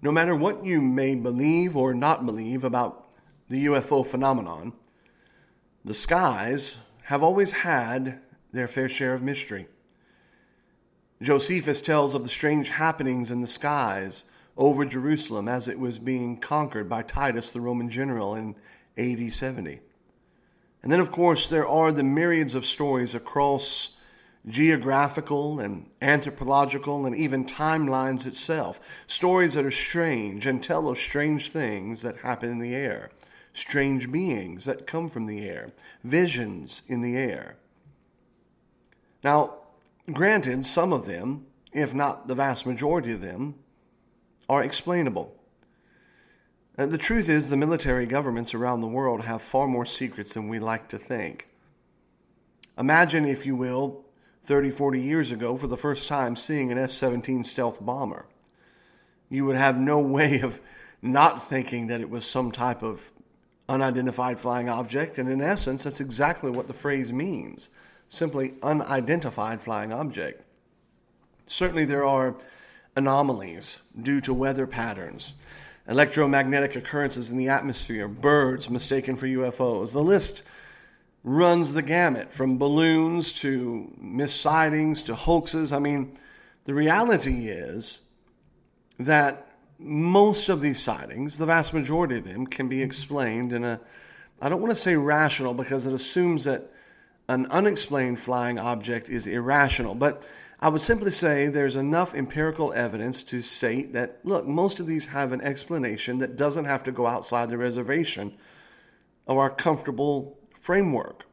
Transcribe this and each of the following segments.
No matter what you may believe or not believe about the UFO phenomenon, the skies have always had their fair share of mystery. Josephus tells of the strange happenings in the skies over Jerusalem as it was being conquered by Titus, the Roman general, in AD 70. And then, of course, there are the myriads of stories across geographical and anthropological and even timelines itself. Stories that are strange and tell of strange things that happen in the air, strange beings that come from the air, visions in the air. Now, granted, some of them, if not the vast majority of them, are explainable. Uh, the truth is, the military governments around the world have far more secrets than we like to think. Imagine, if you will, 30, 40 years ago for the first time seeing an F 17 stealth bomber. You would have no way of not thinking that it was some type of unidentified flying object, and in essence, that's exactly what the phrase means simply unidentified flying object. Certainly, there are anomalies due to weather patterns, electromagnetic occurrences in the atmosphere, birds mistaken for UFOs. The list runs the gamut from balloons to missightings to hoaxes. I mean, the reality is that most of these sightings, the vast majority of them, can be explained in a, I don't want to say rational because it assumes that an unexplained flying object is irrational, but I would simply say there's enough empirical evidence to say that, look, most of these have an explanation that doesn't have to go outside the reservation of our comfortable framework.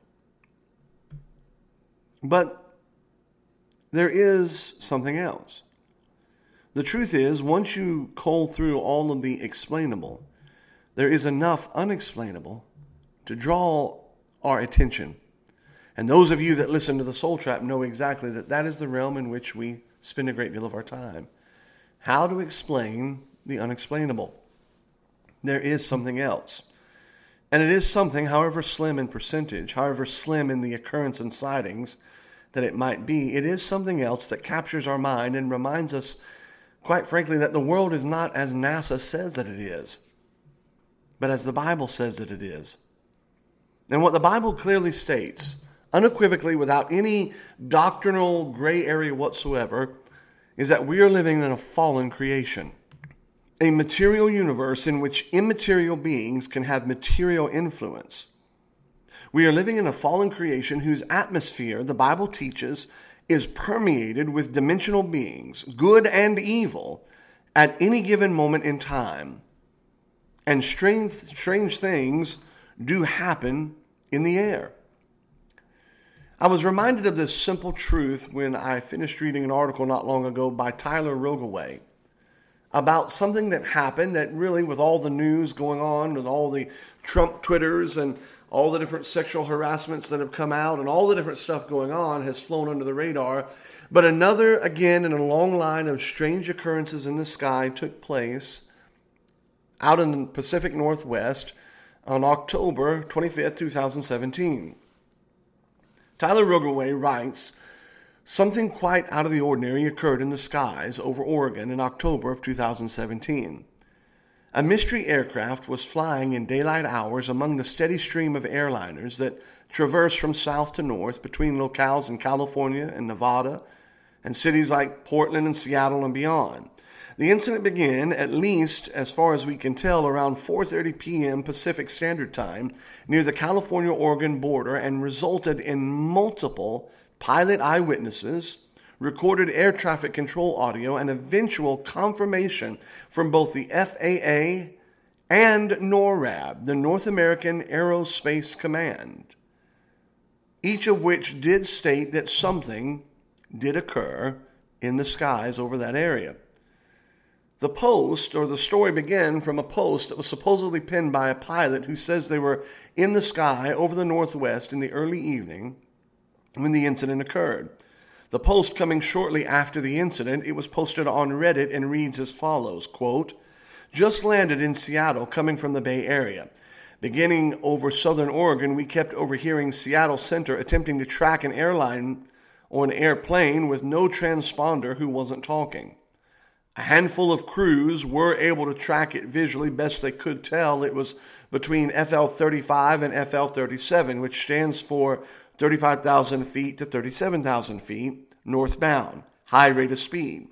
But there is something else. The truth is, once you cull through all of the explainable, there is enough unexplainable to draw our attention. And those of you that listen to the Soul Trap know exactly that that is the realm in which we spend a great deal of our time. How to explain the unexplainable. There is something else. And it is something, however slim in percentage, however slim in the occurrence and sightings that it might be, it is something else that captures our mind and reminds us, quite frankly, that the world is not as NASA says that it is, but as the Bible says that it is. And what the Bible clearly states, unequivocally, without any doctrinal gray area whatsoever, is that we are living in a fallen creation a material universe in which immaterial beings can have material influence. We are living in a fallen creation whose atmosphere, the Bible teaches, is permeated with dimensional beings, good and evil, at any given moment in time. And strange, strange things do happen in the air. I was reminded of this simple truth when I finished reading an article not long ago by Tyler Rogoway about something that happened that really, with all the news going on and all the Trump Twitters and all the different sexual harassments that have come out and all the different stuff going on has flown under the radar. But another, again, in a long line of strange occurrences in the sky took place out in the Pacific Northwest on October 25th, 2017. Tyler Rogoway writes Something quite out of the ordinary occurred in the skies over Oregon in October of 2017. A mystery aircraft was flying in daylight hours among the steady stream of airliners that traverse from south to north between locales in California and Nevada and cities like Portland and Seattle and beyond. The incident began, at least as far as we can tell, around 4:30 p.m. Pacific Standard Time near the California-Oregon border and resulted in multiple pilot eyewitnesses, recorded air traffic control audio, and eventual confirmation from both the FAA and NORAD, the North American Aerospace Command, each of which did state that something did occur in the skies over that area. The post or the story began from a post that was supposedly penned by a pilot who says they were in the sky over the Northwest in the early evening when the incident occurred. The post coming shortly after the incident, it was posted on Reddit and reads as follows quote, Just landed in Seattle coming from the Bay Area. Beginning over southern Oregon, we kept overhearing Seattle Center attempting to track an airline or an airplane with no transponder who wasn't talking. A handful of crews were able to track it visually best they could tell. It was between FL 35 and FL 37, which stands for 35,000 feet to 37,000 feet northbound, high rate of speed.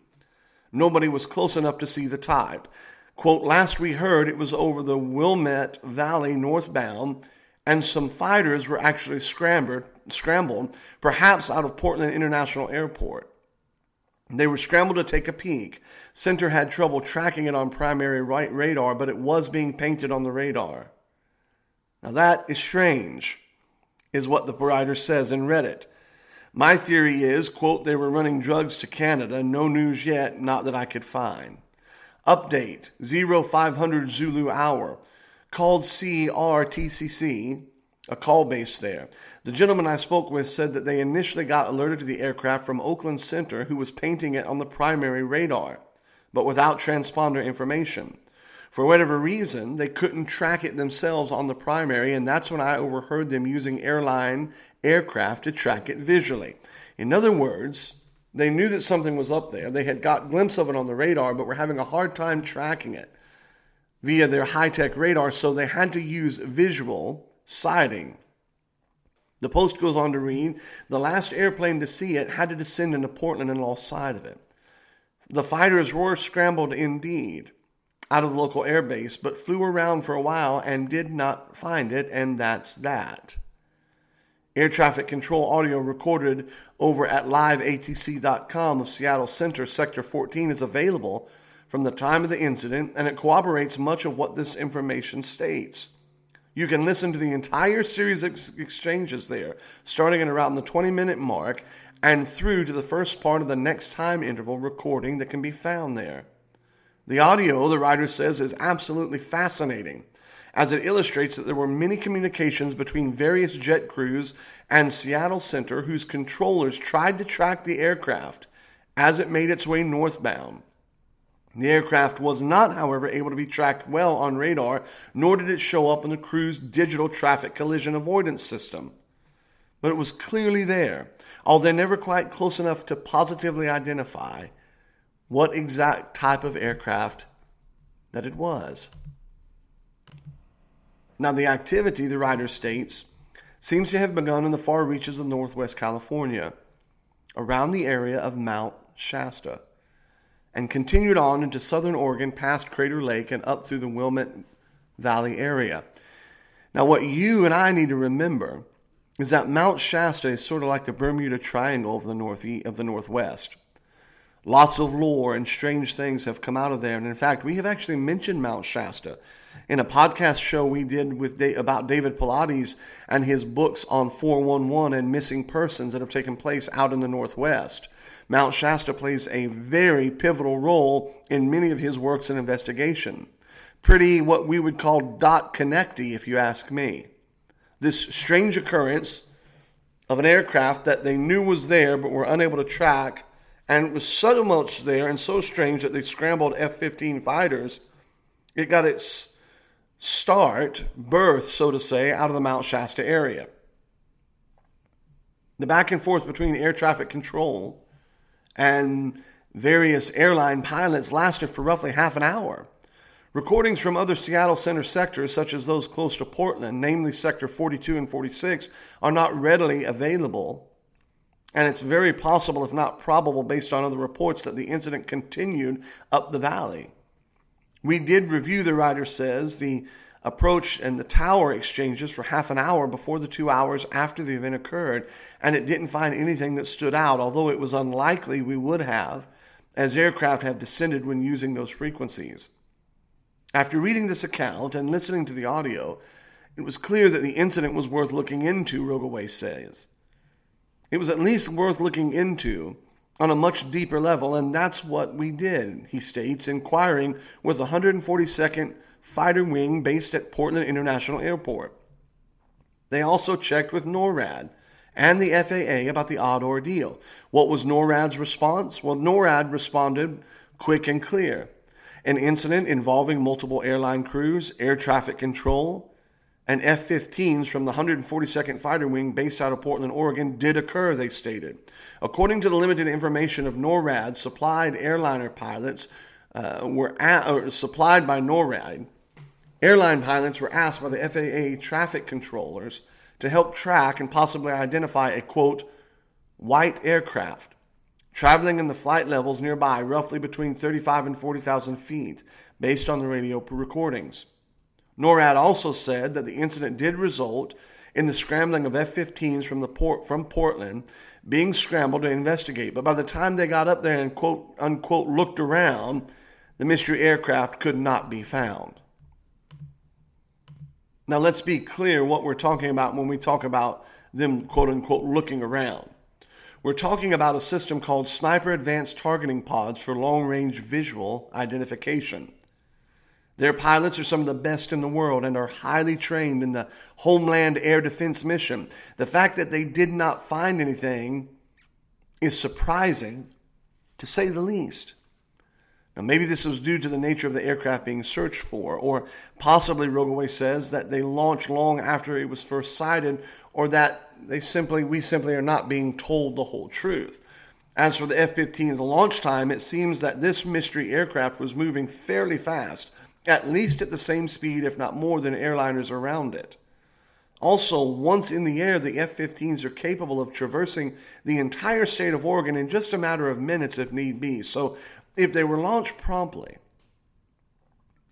Nobody was close enough to see the type. Quote, last we heard, it was over the Willamette Valley northbound, and some fighters were actually scrambled, scrambled, perhaps out of Portland International Airport. They were scrambled to take a peek. Center had trouble tracking it on primary right radar, but it was being painted on the radar. Now that is strange, is what the writer says in Reddit. My theory is, quote, they were running drugs to Canada. No news yet, not that I could find. Update 0500 Zulu hour. Called CRTCC, a call base there. The gentleman I spoke with said that they initially got alerted to the aircraft from Oakland Center, who was painting it on the primary radar, but without transponder information. For whatever reason, they couldn't track it themselves on the primary, and that's when I overheard them using airline aircraft to track it visually. In other words, they knew that something was up there. They had got glimpse of it on the radar, but were having a hard time tracking it via their high-tech radar, so they had to use visual sighting. The post goes on to read, the last airplane to see it had to descend into Portland and lost sight of it. The fighters were scrambled indeed out of the local airbase, but flew around for a while and did not find it, and that's that. Air traffic control audio recorded over at liveatc.com of Seattle Center, Sector 14, is available from the time of the incident, and it corroborates much of what this information states. You can listen to the entire series of exchanges there, starting at around the 20 minute mark and through to the first part of the next time interval recording that can be found there. The audio, the writer says, is absolutely fascinating, as it illustrates that there were many communications between various jet crews and Seattle Center whose controllers tried to track the aircraft as it made its way northbound. The aircraft was not, however, able to be tracked well on radar, nor did it show up in the crew's digital traffic collision avoidance system. But it was clearly there, although never quite close enough to positively identify what exact type of aircraft that it was. Now, the activity, the writer states, seems to have begun in the far reaches of northwest California, around the area of Mount Shasta, and continued on into southern Oregon past Crater Lake and up through the Willamette Valley area. Now, what you and I need to remember is that Mount Shasta is sort of like the Bermuda Triangle of the, of the Northwest. Lots of lore and strange things have come out of there. And in fact, we have actually mentioned Mount Shasta in a podcast show we did with about David Paulides and his books on 411 and missing persons that have taken place out in the Northwest. Mount Shasta plays a very pivotal role in many of his works and investigation. Pretty what we would call dot connecty, if you ask me. This strange occurrence of an aircraft that they knew was there but were unable to track and it was so much there and so strange that they scrambled F 15 fighters. It got its start, birth, so to say, out of the Mount Shasta area. The back and forth between air traffic control and various airline pilots lasted for roughly half an hour. Recordings from other Seattle Center sectors, such as those close to Portland, namely Sector 42 and 46, are not readily available and it's very possible, if not probable, based on other reports, that the incident continued up the valley. We did review, the writer says, the approach and the tower exchanges for half an hour before the two hours after the event occurred, and it didn't find anything that stood out, although it was unlikely we would have, as aircraft have descended when using those frequencies. After reading this account and listening to the audio, it was clear that the incident was worth looking into, Rogoway says. It was at least worth looking into on a much deeper level, and that's what we did, he states, inquiring with the 142nd Fighter Wing based at Portland International Airport. They also checked with NORAD and the FAA about the odd ordeal. What was NORAD's response? Well, NORAD responded quick and clear. An incident involving multiple airline crews, air traffic control, and F 15s from the 142nd Fighter Wing based out of Portland, Oregon, did occur, they stated. According to the limited information of NORAD supplied airliner pilots, uh, were supplied by NORAD, airline pilots were asked by the FAA traffic controllers to help track and possibly identify a quote, white aircraft traveling in the flight levels nearby, roughly between 35 and 40,000 feet, based on the radio recordings. NORAD also said that the incident did result in the scrambling of F-15s from the port from Portland being scrambled to investigate. But by the time they got up there and quote unquote looked around, the mystery aircraft could not be found. Now let's be clear what we're talking about when we talk about them quote unquote looking around. We're talking about a system called Sniper Advanced Targeting Pods for long range visual identification. Their pilots are some of the best in the world and are highly trained in the Homeland Air Defense mission. The fact that they did not find anything is surprising, to say the least. Now, maybe this was due to the nature of the aircraft being searched for, or possibly Rogoway says that they launched long after it was first sighted, or that they simply we simply are not being told the whole truth. As for the F-15's launch time, it seems that this mystery aircraft was moving fairly fast at least at the same speed, if not more, than airliners around it. Also, once in the air, the F 15s are capable of traversing the entire state of Oregon in just a matter of minutes if need be. So, if they were launched promptly,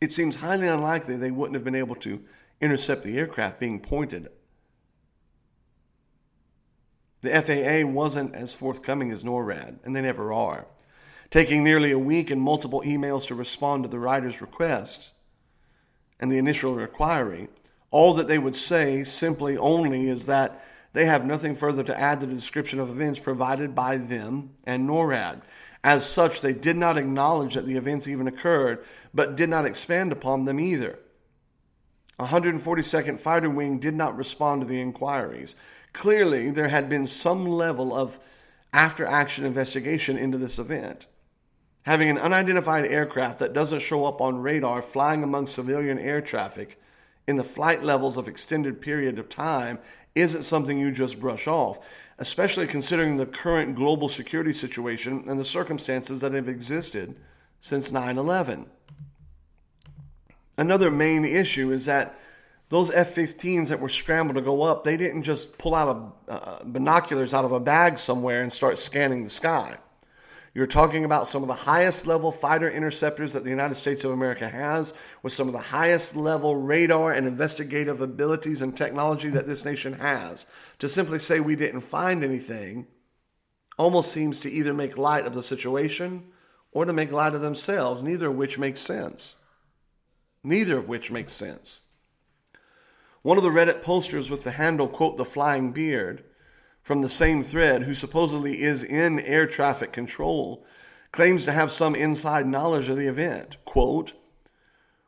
it seems highly unlikely they wouldn't have been able to intercept the aircraft being pointed. The FAA wasn't as forthcoming as NORAD, and they never are taking nearly a week and multiple emails to respond to the writer's requests and the initial inquiry. All that they would say simply only is that they have nothing further to add to the description of events provided by them and NORAD. As such, they did not acknowledge that the events even occurred, but did not expand upon them either. 142nd Fighter Wing did not respond to the inquiries. Clearly, there had been some level of after action investigation into this event. Having an unidentified aircraft that doesn't show up on radar flying among civilian air traffic in the flight levels of extended period of time isn't something you just brush off, especially considering the current global security situation and the circumstances that have existed since 9/11. Another main issue is that those F-15s that were scrambled to go up, they didn't just pull out a, uh, binoculars out of a bag somewhere and start scanning the sky. You're talking about some of the highest level fighter interceptors that the United States of America has, with some of the highest level radar and investigative abilities and technology that this nation has. To simply say we didn't find anything almost seems to either make light of the situation or to make light of themselves, neither of which makes sense. Neither of which makes sense. One of the Reddit posters with the handle, quote, the flying beard, from the same thread, who supposedly is in air traffic control, claims to have some inside knowledge of the event. Quote,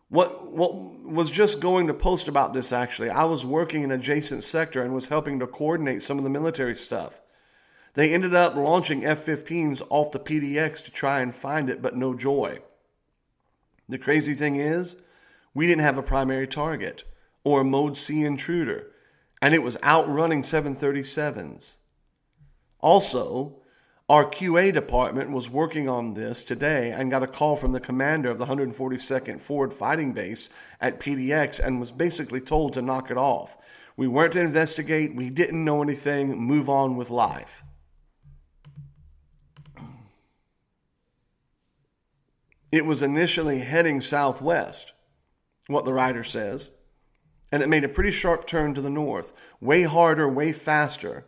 what, what was just going to post about this actually. I was working in adjacent sector and was helping to coordinate some of the military stuff. They ended up launching F 15s off the PDX to try and find it, but no joy. The crazy thing is, we didn't have a primary target or a Mode C intruder and it was outrunning 737s. Also, our QA department was working on this today and got a call from the commander of the 142nd Forward Fighting Base at PDX and was basically told to knock it off. We weren't to investigate, we didn't know anything, move on with life. It was initially heading southwest, what the writer says and it made a pretty sharp turn to the north, way harder, way faster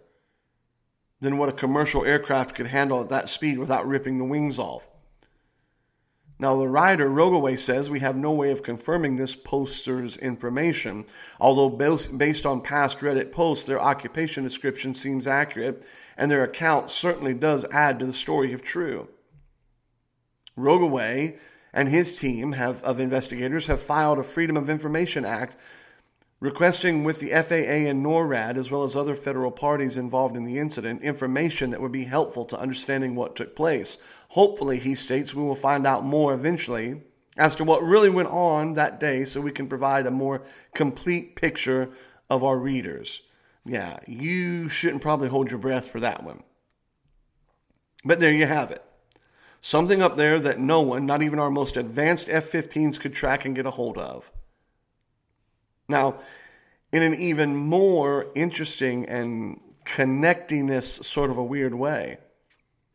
than what a commercial aircraft could handle at that speed without ripping the wings off. Now, the writer, Rogoway says we have no way of confirming this poster's information, although based on past Reddit posts, their occupation description seems accurate, and their account certainly does add to the story if true. Rogoway and his team have, of investigators have filed a Freedom of Information Act requesting with the FAA and NORAD, as well as other federal parties involved in the incident, information that would be helpful to understanding what took place. Hopefully, he states, we will find out more eventually as to what really went on that day so we can provide a more complete picture of our readers. Yeah, you shouldn't probably hold your breath for that one. But there you have it. Something up there that no one, not even our most advanced F 15s, could track and get a hold of. Now, in an even more interesting and connectingness sort of a weird way,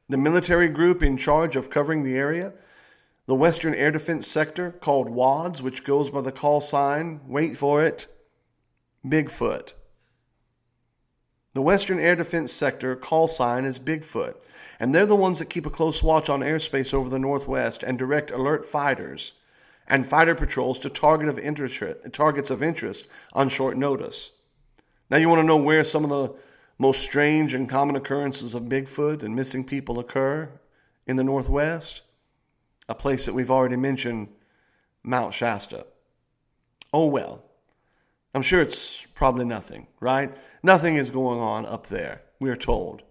the military group in charge of covering the area, the Western Air Defense Sector, called WADS, which goes by the call sign, wait for it, Bigfoot. The Western Air Defense Sector call sign is Bigfoot, and they're the ones that keep a close watch on airspace over the Northwest and direct alert fighters and fighter patrols to target of interest, targets of interest on short notice. Now, you want to know where some of the most strange and common occurrences of Bigfoot and missing people occur in the Northwest? A place that we've already mentioned, Mount Shasta. Oh well. I'm sure it's probably nothing, right? Nothing is going on up there, we are told.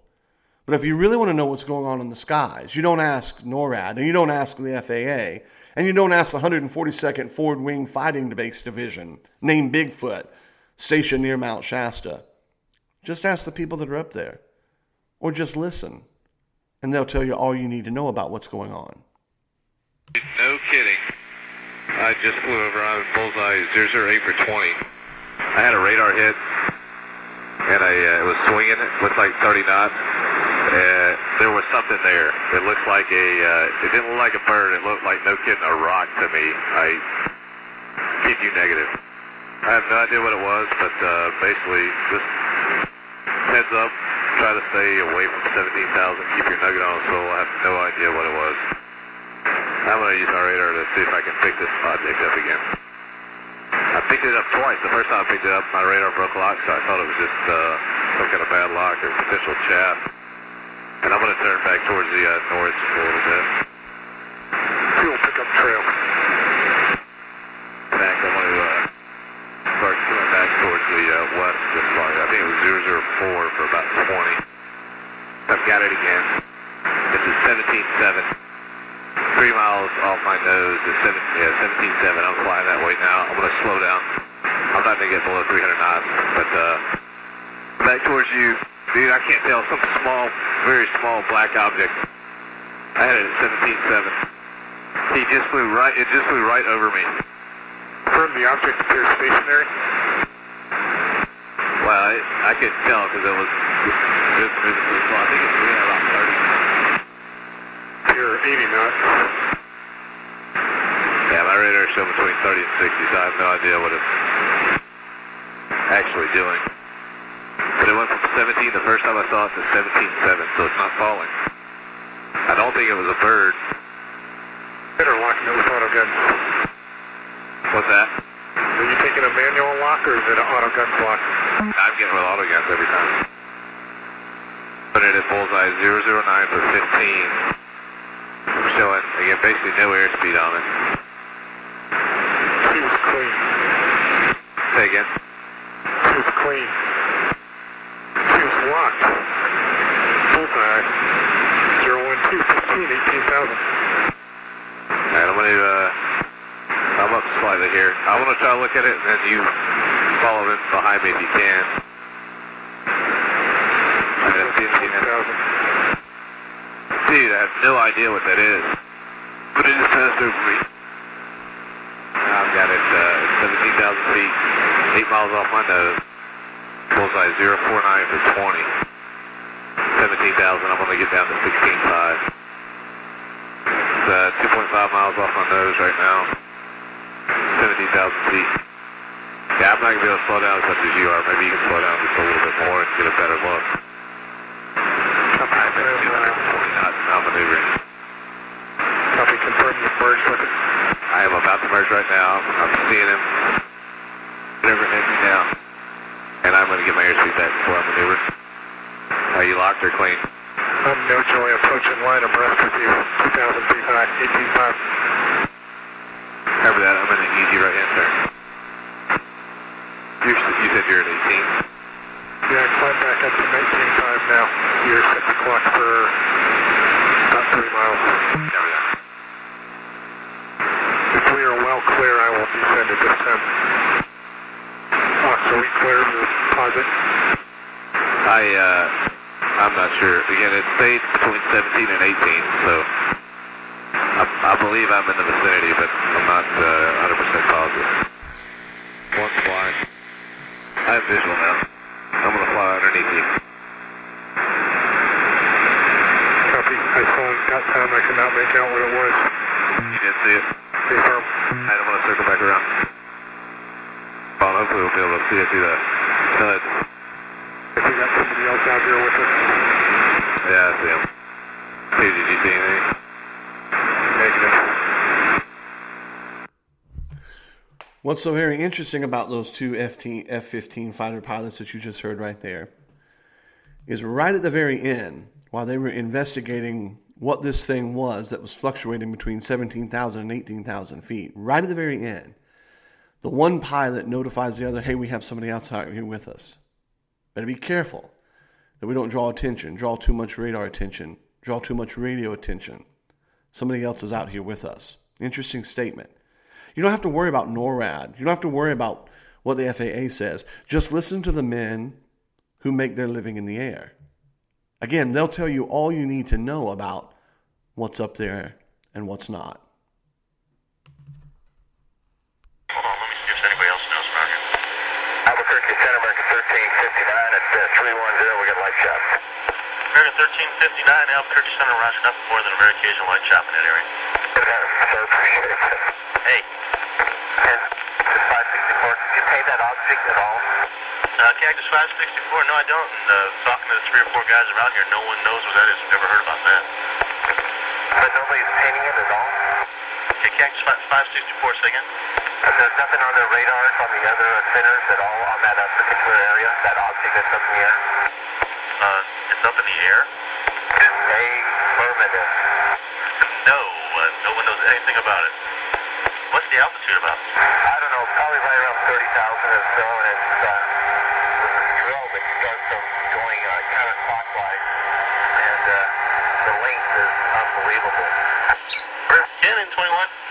But if you really want to know what's going on in the skies, you don't ask NORAD and you don't ask the FAA and you don't ask the 142nd Forward Wing Fighting Base Division, named Bigfoot, stationed near Mount Shasta. Just ask the people that are up there. Or just listen, and they'll tell you all you need to know about what's going on. No kidding. I just flew over on bullseye 008 for 20. I had a radar hit, and I uh, was swinging. It looked like 30 knots. And there was something there. It looked like a. Uh, it didn't look like a bird. It looked like no kidding a rock to me. I keep you negative. I have no idea what it was, but uh, basically just heads up. Try to stay away from 17,000. Keep your nugget on so I have no idea what it was. I'm going to use my radar to see if I can pick this object up again. I picked it up twice. The first time I picked it up, my radar broke lock, so I thought it was just uh, some kind of bad lock or potential chaff. And I'm going to turn back towards the uh, north just a little bit. Fuel pickup trail. Back, I'm going to uh, start coming back towards the uh, west just like, I think it was 004 for about 20. I've got it again. This is 17.7. Three miles off my nose is 7, yeah, 17.7. I'm flying that way now. I'm going to slow down. I'm not going to get below 300 knots, but uh, back towards you. Dude, I can't tell. Some small, very small black object. I had it at 17.7. He just flew right, it just flew right over me. Confirm the object appears stationary. Well, I, I could tell because it was moving pretty slow. I think it's moving about 30. You're 80 knots. Yeah, my radar showed between 30 and 60, so I have no idea what it's actually doing. But it went from 17 the first time I saw it to 17.7, so it's not falling. I don't think it was a bird. Better locking it with auto guns. What's that? Are you taking a manual lock or is it an auto guns lock? I'm getting with auto guns every time. Put it at bullseye 009 for 15. I'm showing, again, basically no airspeed on it. Two's clean. Say again. Two's clean. Locked. Bullseye. 012, 15, 18,000. Alright, I'm gonna, uh, I'm up slightly here. I wanna try to look at it and you follow in behind me if you can. I 15,000. 15,000. Dude, I have no idea what that is. But it just passed over me. I've got it, uh, 17,000 feet, 8 miles off my nose. Bullseye 049 for 20. 17,000, I'm gonna get down to 16.5. It's, uh, 2.5 miles off my nose right now. 17,000 feet. Yeah, I'm not gonna be able to slow down as much as you are. Maybe you can slow down just a little bit more and get a better look. Copy, I'm at confirm, 240 knots now maneuvering. copy, confirm the merge with it. I am about to merge right now. I'm seeing him. Never hit me now. I'm going to get my airspeed back before I maneuver. Are you locked or clean? I'm no joy approaching line abreast with you. 2,000 feet high, 18,500. Remember that, I'm in an easy right hand turn. You, you said you're at 18. Yeah, climb back up to 19.5 now. You're set the clock for about 3 miles. Remember that. If we are well clear, I will descend at this time. Fox, are we clear to deposit? I, uh, I'm not sure. Again, it stayed between 17 and 18, so I believe I'm in the vicinity, but I'm not uh, 100% positive. One's flying. I have visual now. I'm going to fly underneath you. Copy. I saw it that time. I could not make out what it was. You didn't see it? Confirm. I don't want to circle back around. Well, hopefully we'll be able to see it through the HUD. If we got somebody else out here with us. Yeah, I see him. Hey, did you see anything? What's so very interesting about those two F 15 fighter pilots that you just heard right there is right at the very end, while they were investigating what this thing was that was fluctuating between 17,000 and 18,000 feet, right at the very end, the one pilot notifies the other, hey, we have somebody outside here with us. Better be careful that we don't draw attention, draw too much radar attention, draw too much radio attention. Somebody else is out here with us. Interesting statement. You don't have to worry about NORAD. You don't have to worry about what the FAA says. Just listen to the men who make their living in the air. Again, they'll tell you all you need to know about what's up there and what's not. Hold on, let me see if anybody else knows about it. Albuquerque Center, American 1359 at uh, 310, we got light shot. American 1359, Albuquerque Center, roger, nothing more than a very occasional light chop in that area. Good sir, appreciate it. Hey, And 564, did you pay that object at all? uh, Cactus 564, no I don't. And, uh, talking to the three or four guys around here, no one knows what that is. Never heard about that. But nobody's painting it at all? Okay, Cactus 564, say again? There's nothing on the radars on the other centers at all on that uh, particular area, that object that's up in the air? Uh, it's up in the air? Affirmative. No, uh, no one knows anything about it. What's the altitude about? I don't know, probably right around 30,000 or so, and it's, uh, strobe, it starts from going uh, counterclockwise, and uh, the length is unbelievable. Cannon 21.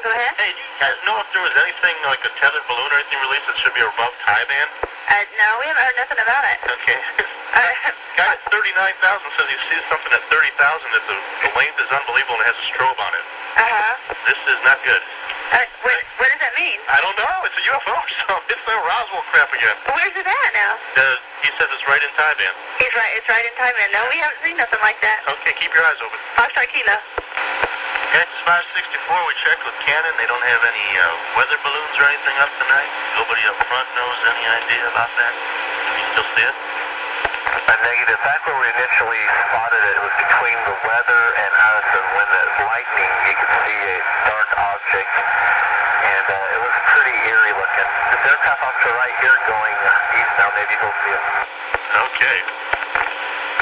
Go ahead. Hey, do you guys know if there was anything like a tethered balloon or anything released that should be above tie? Uh, no, we haven't heard nothing about it. Okay. Uh, Guy at 39,000 says he sees something at 30,000 that the, the length is unbelievable and it has a strobe on it. uh-huh. This is not good. Uh, what, what does that mean? I don't know. It's a UFO, so it's that Roswell crap again. Where's it at now? Uh, he says it's right in band. It's right, it's right in time. No, we haven't seen nothing like that. Okay, keep your eyes open. Foxtrot Kilo. Cactus 564, we checked with Cannon. They don't have any uh, weather balloons or anything up tonight. Nobody up front knows any idea about that. You still see it? A negative. Back where we initially spotted it, it was between the weather and us, and when the lightning, you could see a dark object, and uh, it was pretty eerie looking. This aircraft officer right here going east now, maybe he'll see it. Okay.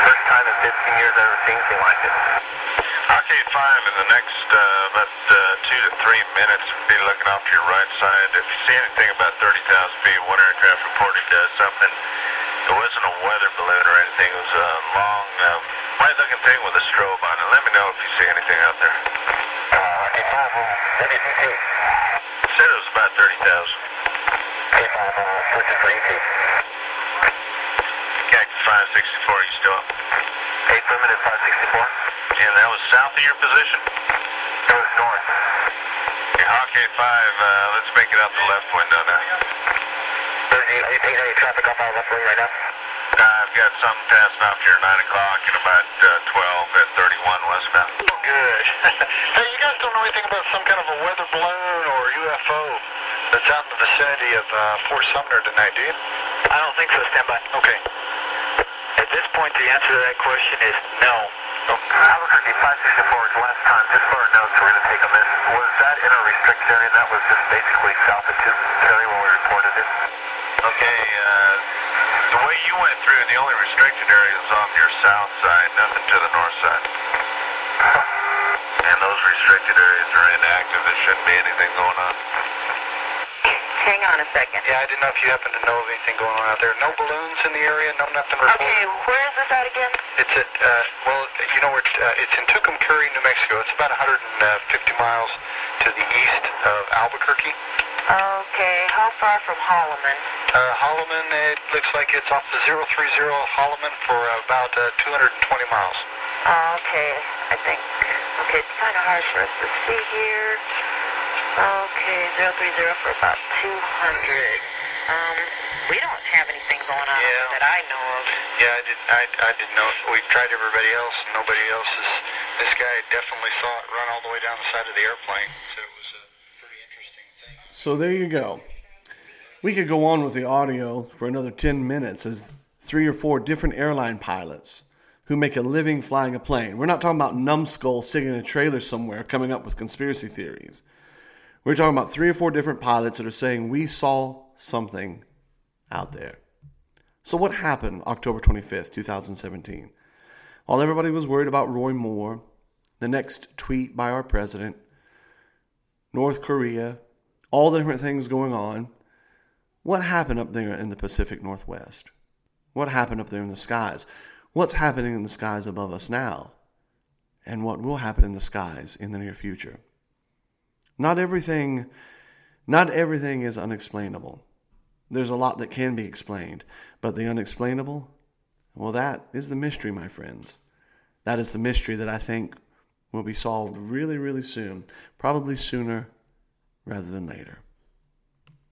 First time in 15 years I've ever seen anything like it. Arcade 5 in the next uh, about uh, two to three minutes, be looking off to your right side. If you see anything about 30,000 feet, one aircraft reported uh, something. It wasn't a weather balloon or anything. It was a long, uh, white-looking thing with a strobe on it. Let me know if you see anything out there. Uh, Arcade 5, what did? Said it was about 30,000. Arcade 5, uh, switching for ET. Cactus 564, you still up? Affirmative 564. And that was south of your position? It was north. Okay, Hawkeye 5, uh, let's make it out the left window now. Are you, are you taking any traffic off our left wing right now? Uh, I've got something passing off here 9 o'clock and about uh, 12 at 31 westbound. Good. hey, you guys don't know anything about some kind of a weather balloon or UFO that's out in the vicinity of uh, Fort Sumner tonight, do you? I don't think so. Stand by. Okay. At this point, the answer to that question is no. Albuquerque 564 is last time, just for our notes, we're going to take a miss. Was that in a restricted area? That was just basically south of Terry when we reported it? Okay, uh, the way you went through, the only restricted area is off your south side, nothing to the north side. And those restricted areas are inactive. There shouldn't be anything going on. Hang on a second. Yeah, I didn't know if you happen to know of anything going on out there. No balloons in the area, no nothing reported. Okay, where is this at again? It's at, uh, well, you know where it's, uh, it's in Tucumcari, New Mexico. It's about 150 miles to the east of Albuquerque. Okay, how far from Holloman? Uh, Holloman, it looks like it's off the 030 Holloman for about uh, 220 miles. Okay, I think. Okay, it's kind of hard for us to see here. Okay, 030 for about 200. Um, we don't have anything going on Yeah. that I know of. Yeah, I did. I, I didn't know. We tried everybody else, and nobody else is. This guy definitely saw it run all the way down the side of the airplane. So it was a pretty interesting thing. So there you go. We could go on with the audio for another 10 minutes as three or four different airline pilots who make a living flying a plane. We're not talking about numbskull sitting in a trailer somewhere coming up with conspiracy theories. We're talking about three or four different pilots that are saying we saw something out there. So what happened October 25th, 2017? While everybody was worried about Roy Moore, the next tweet by our president, North Korea, all the different things going on. What happened up there in the Pacific Northwest? What happened up there in the skies? What's happening in the skies above us now? And what will happen in the skies in the near future? Not everything not everything is unexplainable. There's a lot that can be explained, but the unexplainable, well that is the mystery, my friends. That is the mystery that I think will be solved really really soon, probably sooner rather than later.